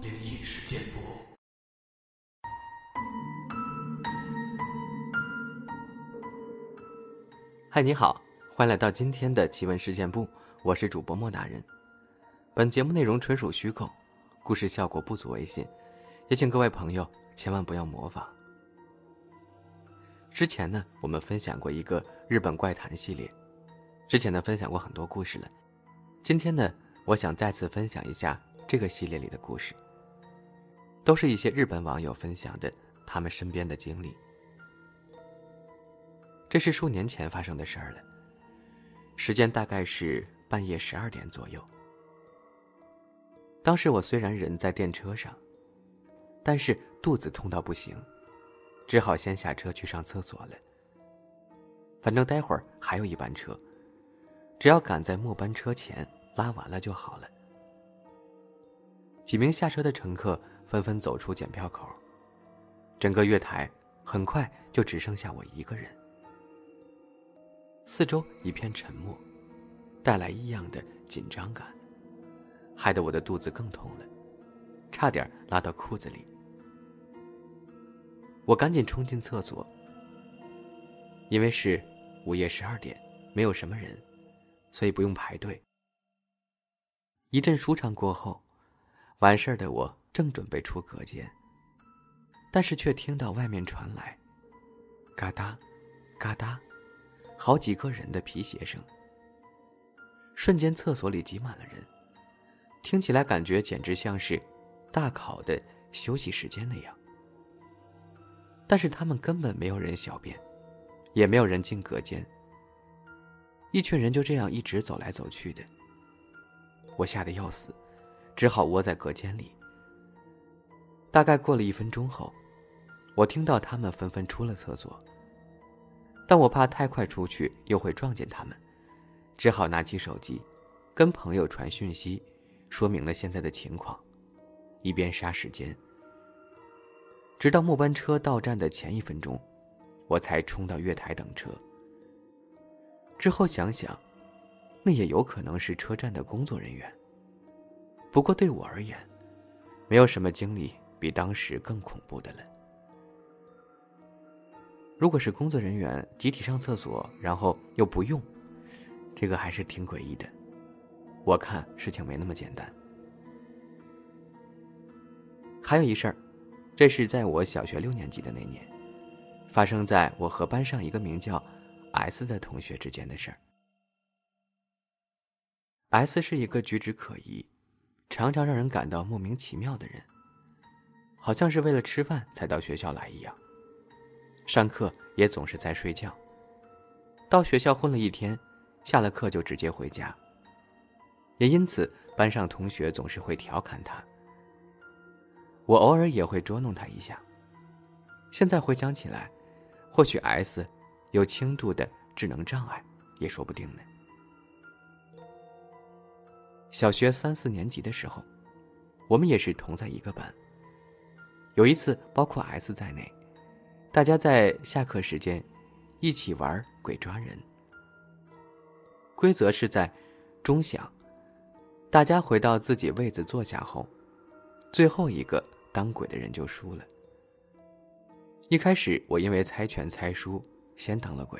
灵异事件簿。嗨，你好，欢迎来到今天的奇闻事件部，我是主播莫大人。本节目内容纯属虚构，故事效果不足为信，也请各位朋友千万不要模仿。之前呢，我们分享过一个日本怪谈系列，之前呢分享过很多故事了。今天呢，我想再次分享一下这个系列里的故事，都是一些日本网友分享的他们身边的经历。这是数年前发生的事儿了，时间大概是半夜十二点左右。当时我虽然人在电车上，但是肚子痛到不行，只好先下车去上厕所了。反正待会儿还有一班车，只要赶在末班车前拉完了就好了。几名下车的乘客纷纷走出检票口，整个月台很快就只剩下我一个人。四周一片沉默，带来异样的紧张感。害得我的肚子更痛了，差点拉到裤子里。我赶紧冲进厕所，因为是午夜十二点，没有什么人，所以不用排队。一阵舒畅过后，完事儿的我正准备出隔间，但是却听到外面传来“嘎哒，嘎哒”，好几个人的皮鞋声。瞬间，厕所里挤满了人。听起来感觉简直像是大考的休息时间那样，但是他们根本没有人小便，也没有人进隔间。一群人就这样一直走来走去的，我吓得要死，只好窝在隔间里。大概过了一分钟后，我听到他们纷纷出了厕所，但我怕太快出去又会撞见他们，只好拿起手机，跟朋友传讯息。说明了现在的情况，一边杀时间，直到末班车到站的前一分钟，我才冲到月台等车。之后想想，那也有可能是车站的工作人员。不过对我而言，没有什么经历比当时更恐怖的了。如果是工作人员集体上厕所，然后又不用，这个还是挺诡异的。我看事情没那么简单。还有一事儿，这是在我小学六年级的那年，发生在我和班上一个名叫 S 的同学之间的事儿。S 是一个举止可疑，常常让人感到莫名其妙的人，好像是为了吃饭才到学校来一样。上课也总是在睡觉，到学校混了一天，下了课就直接回家。也因此，班上同学总是会调侃他。我偶尔也会捉弄他一下。现在回想起来，或许 S 有轻度的智能障碍，也说不定呢。小学三四年级的时候，我们也是同在一个班。有一次，包括 S 在内，大家在下课时间一起玩鬼抓人。规则是在钟响。大家回到自己位子坐下后，最后一个当鬼的人就输了。一开始我因为猜拳猜输，先当了鬼。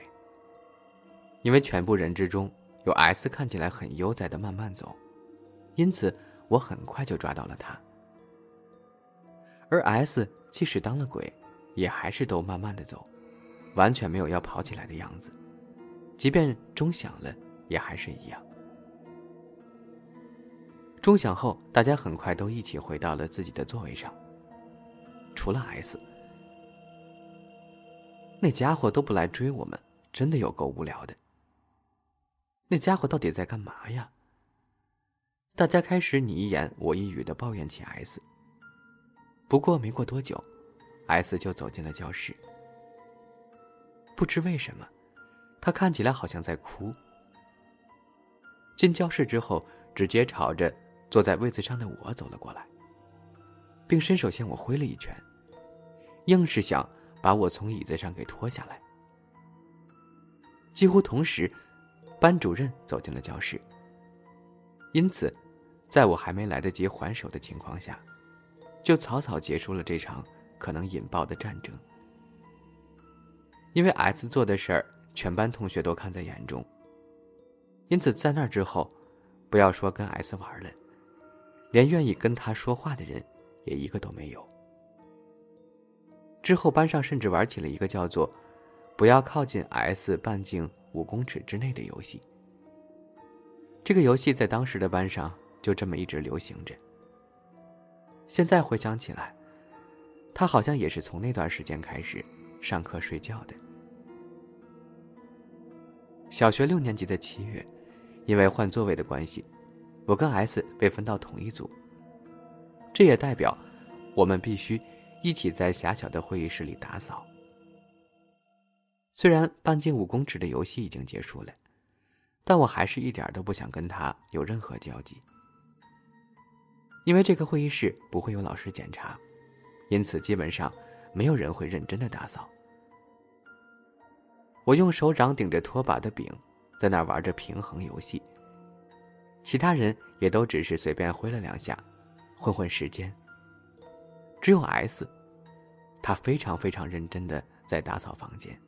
因为全部人之中有 S 看起来很悠哉的慢慢走，因此我很快就抓到了他。而 S 即使当了鬼，也还是都慢慢的走，完全没有要跑起来的样子。即便钟响了，也还是一样。钟响后，大家很快都一起回到了自己的座位上。除了 S，那家伙都不来追我们，真的有够无聊的。那家伙到底在干嘛呀？大家开始你一言我一语的抱怨起 S。不过没过多久，S 就走进了教室。不知为什么，他看起来好像在哭。进教室之后，直接朝着。坐在位子上的我走了过来，并伸手向我挥了一拳，硬是想把我从椅子上给拖下来。几乎同时，班主任走进了教室。因此，在我还没来得及还手的情况下，就草草结束了这场可能引爆的战争。因为 S 做的事儿，全班同学都看在眼中。因此，在那之后，不要说跟 S 玩了，连愿意跟他说话的人，也一个都没有。之后，班上甚至玩起了一个叫做“不要靠近 S 半径五公尺之内”的游戏。这个游戏在当时的班上就这么一直流行着。现在回想起来，他好像也是从那段时间开始上课睡觉的。小学六年级的七月，因为换座位的关系，我跟 S 被分到同一组。这也代表我们必须一起在狭小的会议室里打扫。虽然半径五公尺的游戏已经结束了，但我还是一点都不想跟他有任何交集。因为这个会议室不会有老师检查，因此基本上没有人会认真的打扫。我用手掌顶着拖把的柄，在那儿玩着平衡游戏。其他人也都只是随便挥了两下，混混时间。只有 S，他非常非常认真的在打扫房间。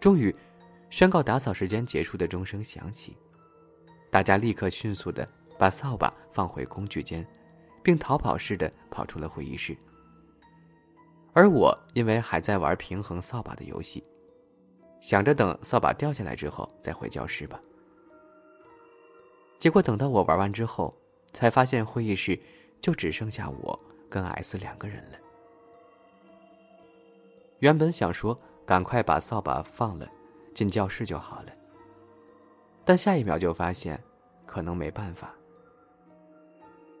终于，宣告打扫时间结束的钟声响起，大家立刻迅速的把扫把放回工具间，并逃跑似的跑出了会议室。而我因为还在玩平衡扫把的游戏，想着等扫把掉下来之后再回教室吧。结果等到我玩完之后，才发现会议室就只剩下我跟 S 两个人了。原本想说赶快把扫把放了，进教室就好了，但下一秒就发现可能没办法，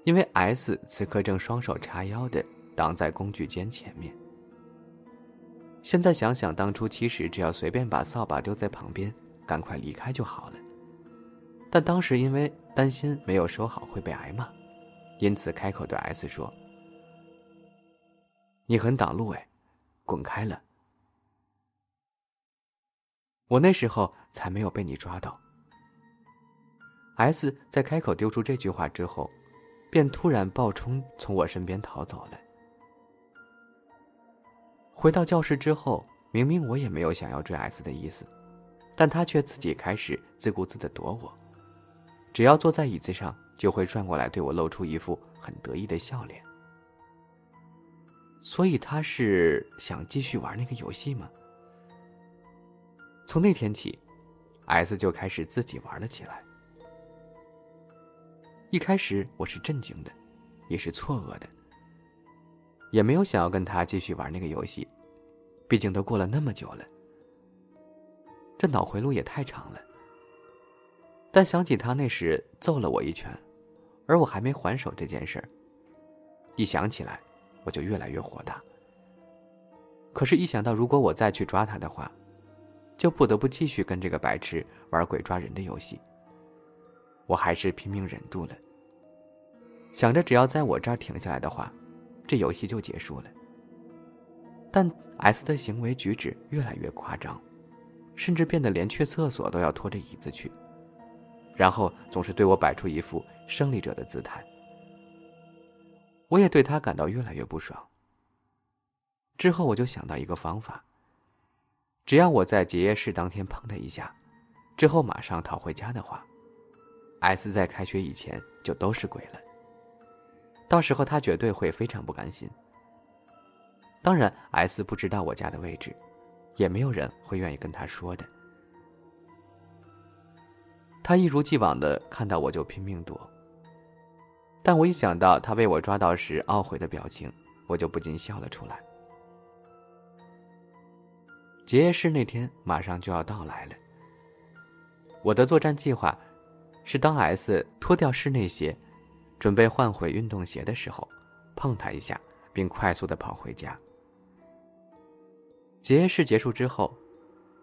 因为 S 此刻正双手叉腰的挡在工具间前面。现在想想，当初其实只要随便把扫把丢在旁边，赶快离开就好了。但当时因为担心没有收好会被挨骂，因此开口对 S 说：“你很挡路哎，滚开了。”我那时候才没有被你抓到。S 在开口丢出这句话之后，便突然暴冲从我身边逃走了。回到教室之后，明明我也没有想要追 S 的意思，但他却自己开始自顾自的躲我。只要坐在椅子上，就会转过来对我露出一副很得意的笑脸。所以他是想继续玩那个游戏吗？从那天起，S 就开始自己玩了起来。一开始我是震惊的，也是错愕的。也没有想要跟他继续玩那个游戏，毕竟都过了那么久了，这脑回路也太长了。但想起他那时揍了我一拳，而我还没还手这件事，一想起来我就越来越火大。可是，一想到如果我再去抓他的话，就不得不继续跟这个白痴玩鬼抓人的游戏，我还是拼命忍住了。想着只要在我这儿停下来的话。这游戏就结束了。但 S 的行为举止越来越夸张，甚至变得连去厕所都要拖着椅子去，然后总是对我摆出一副胜利者的姿态。我也对他感到越来越不爽。之后我就想到一个方法：只要我在结业式当天碰他一下，之后马上逃回家的话，S 在开学以前就都是鬼了。到时候他绝对会非常不甘心。当然，S 不知道我家的位置，也没有人会愿意跟他说的。他一如既往的看到我就拼命躲。但我一想到他被我抓到时懊悔的表情，我就不禁笑了出来。结业式那天马上就要到来了。我的作战计划，是当 S 脱掉室内鞋。准备换回运动鞋的时候，碰他一下，并快速的跑回家。结业式结束之后，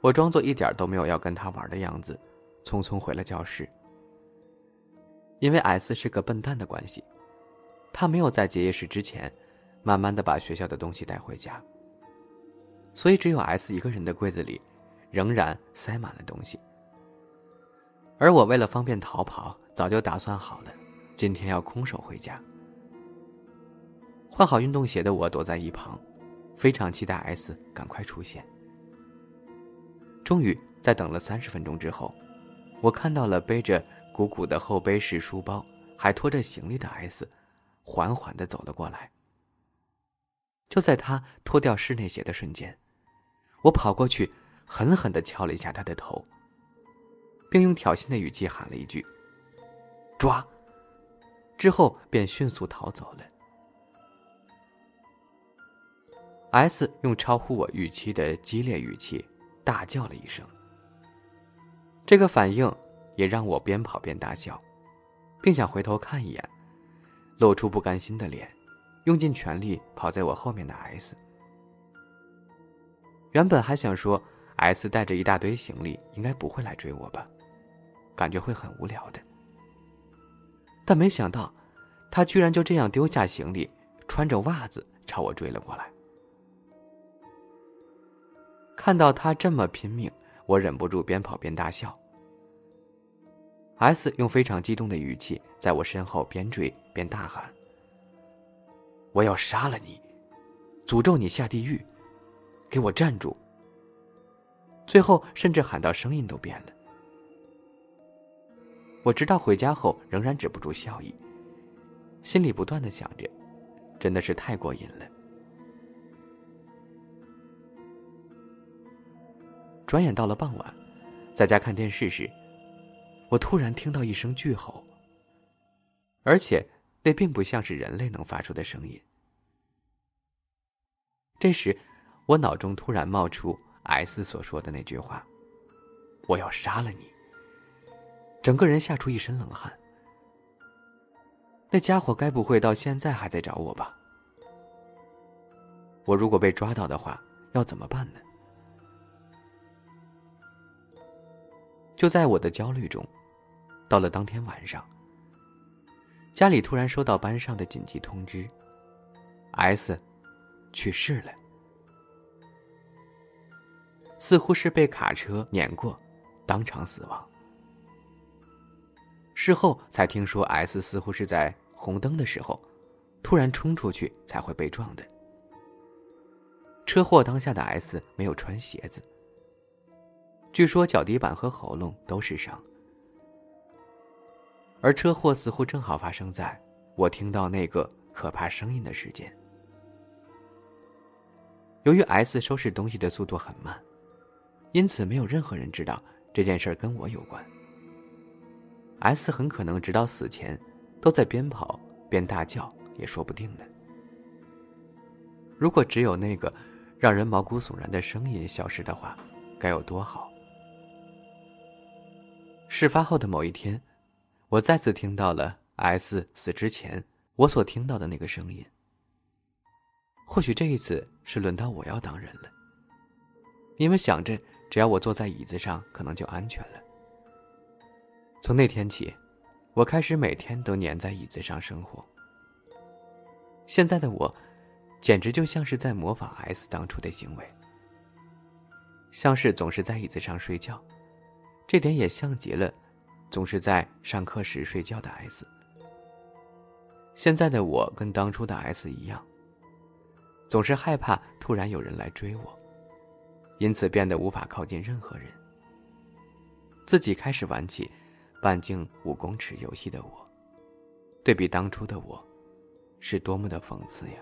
我装作一点都没有要跟他玩的样子，匆匆回了教室。因为 S 是个笨蛋的关系，他没有在结业式之前，慢慢的把学校的东西带回家。所以只有 S 一个人的柜子里，仍然塞满了东西。而我为了方便逃跑，早就打算好了，今天要空手回家。换好运动鞋的我躲在一旁，非常期待 S 赶快出现。终于在等了三十分钟之后，我看到了背着鼓鼓的后背式书包，还拖着行李的 S，缓缓的走了过来。就在他脱掉室内鞋的瞬间，我跑过去，狠狠的敲了一下他的头，并用挑衅的语气喊了一句：“抓！”之后便迅速逃走了。S 用超乎我预期的激烈语气大叫了一声，这个反应也让我边跑边大笑，并想回头看一眼，露出不甘心的脸。用尽全力跑在我后面的 S，原本还想说 S 带着一大堆行李，应该不会来追我吧，感觉会很无聊的。但没想到，他居然就这样丢下行李，穿着袜子朝我追了过来。看到他这么拼命，我忍不住边跑边大笑。S 用非常激动的语气在我身后边追边大喊。我要杀了你，诅咒你下地狱，给我站住！最后甚至喊到声音都变了。我直到回家后仍然止不住笑意，心里不断的想着，真的是太过瘾了。转眼到了傍晚，在家看电视时，我突然听到一声巨吼，而且。那并不像是人类能发出的声音。这时，我脑中突然冒出 S 所说的那句话：“我要杀了你。”整个人吓出一身冷汗。那家伙该不会到现在还在找我吧？我如果被抓到的话，要怎么办呢？就在我的焦虑中，到了当天晚上。家里突然收到班上的紧急通知，S 去世了，似乎是被卡车碾过，当场死亡。事后才听说，S 似乎是在红灯的时候，突然冲出去才会被撞的。车祸当下的 S 没有穿鞋子，据说脚底板和喉咙都是伤。而车祸似乎正好发生在我听到那个可怕声音的时间。由于 S 收拾东西的速度很慢，因此没有任何人知道这件事跟我有关。S 很可能直到死前都在边跑边大叫，也说不定呢。如果只有那个让人毛骨悚然的声音消失的话，该有多好！事发后的某一天。我再次听到了 S 死之前我所听到的那个声音。或许这一次是轮到我要当人了，因为想着只要我坐在椅子上，可能就安全了。从那天起，我开始每天都粘在椅子上生活。现在的我，简直就像是在模仿 S 当初的行为，像是总是在椅子上睡觉，这点也像极了。总是在上课时睡觉的 S。现在的我跟当初的 S 一样，总是害怕突然有人来追我，因此变得无法靠近任何人。自己开始玩起半径五公尺游戏的我，对比当初的我，是多么的讽刺呀！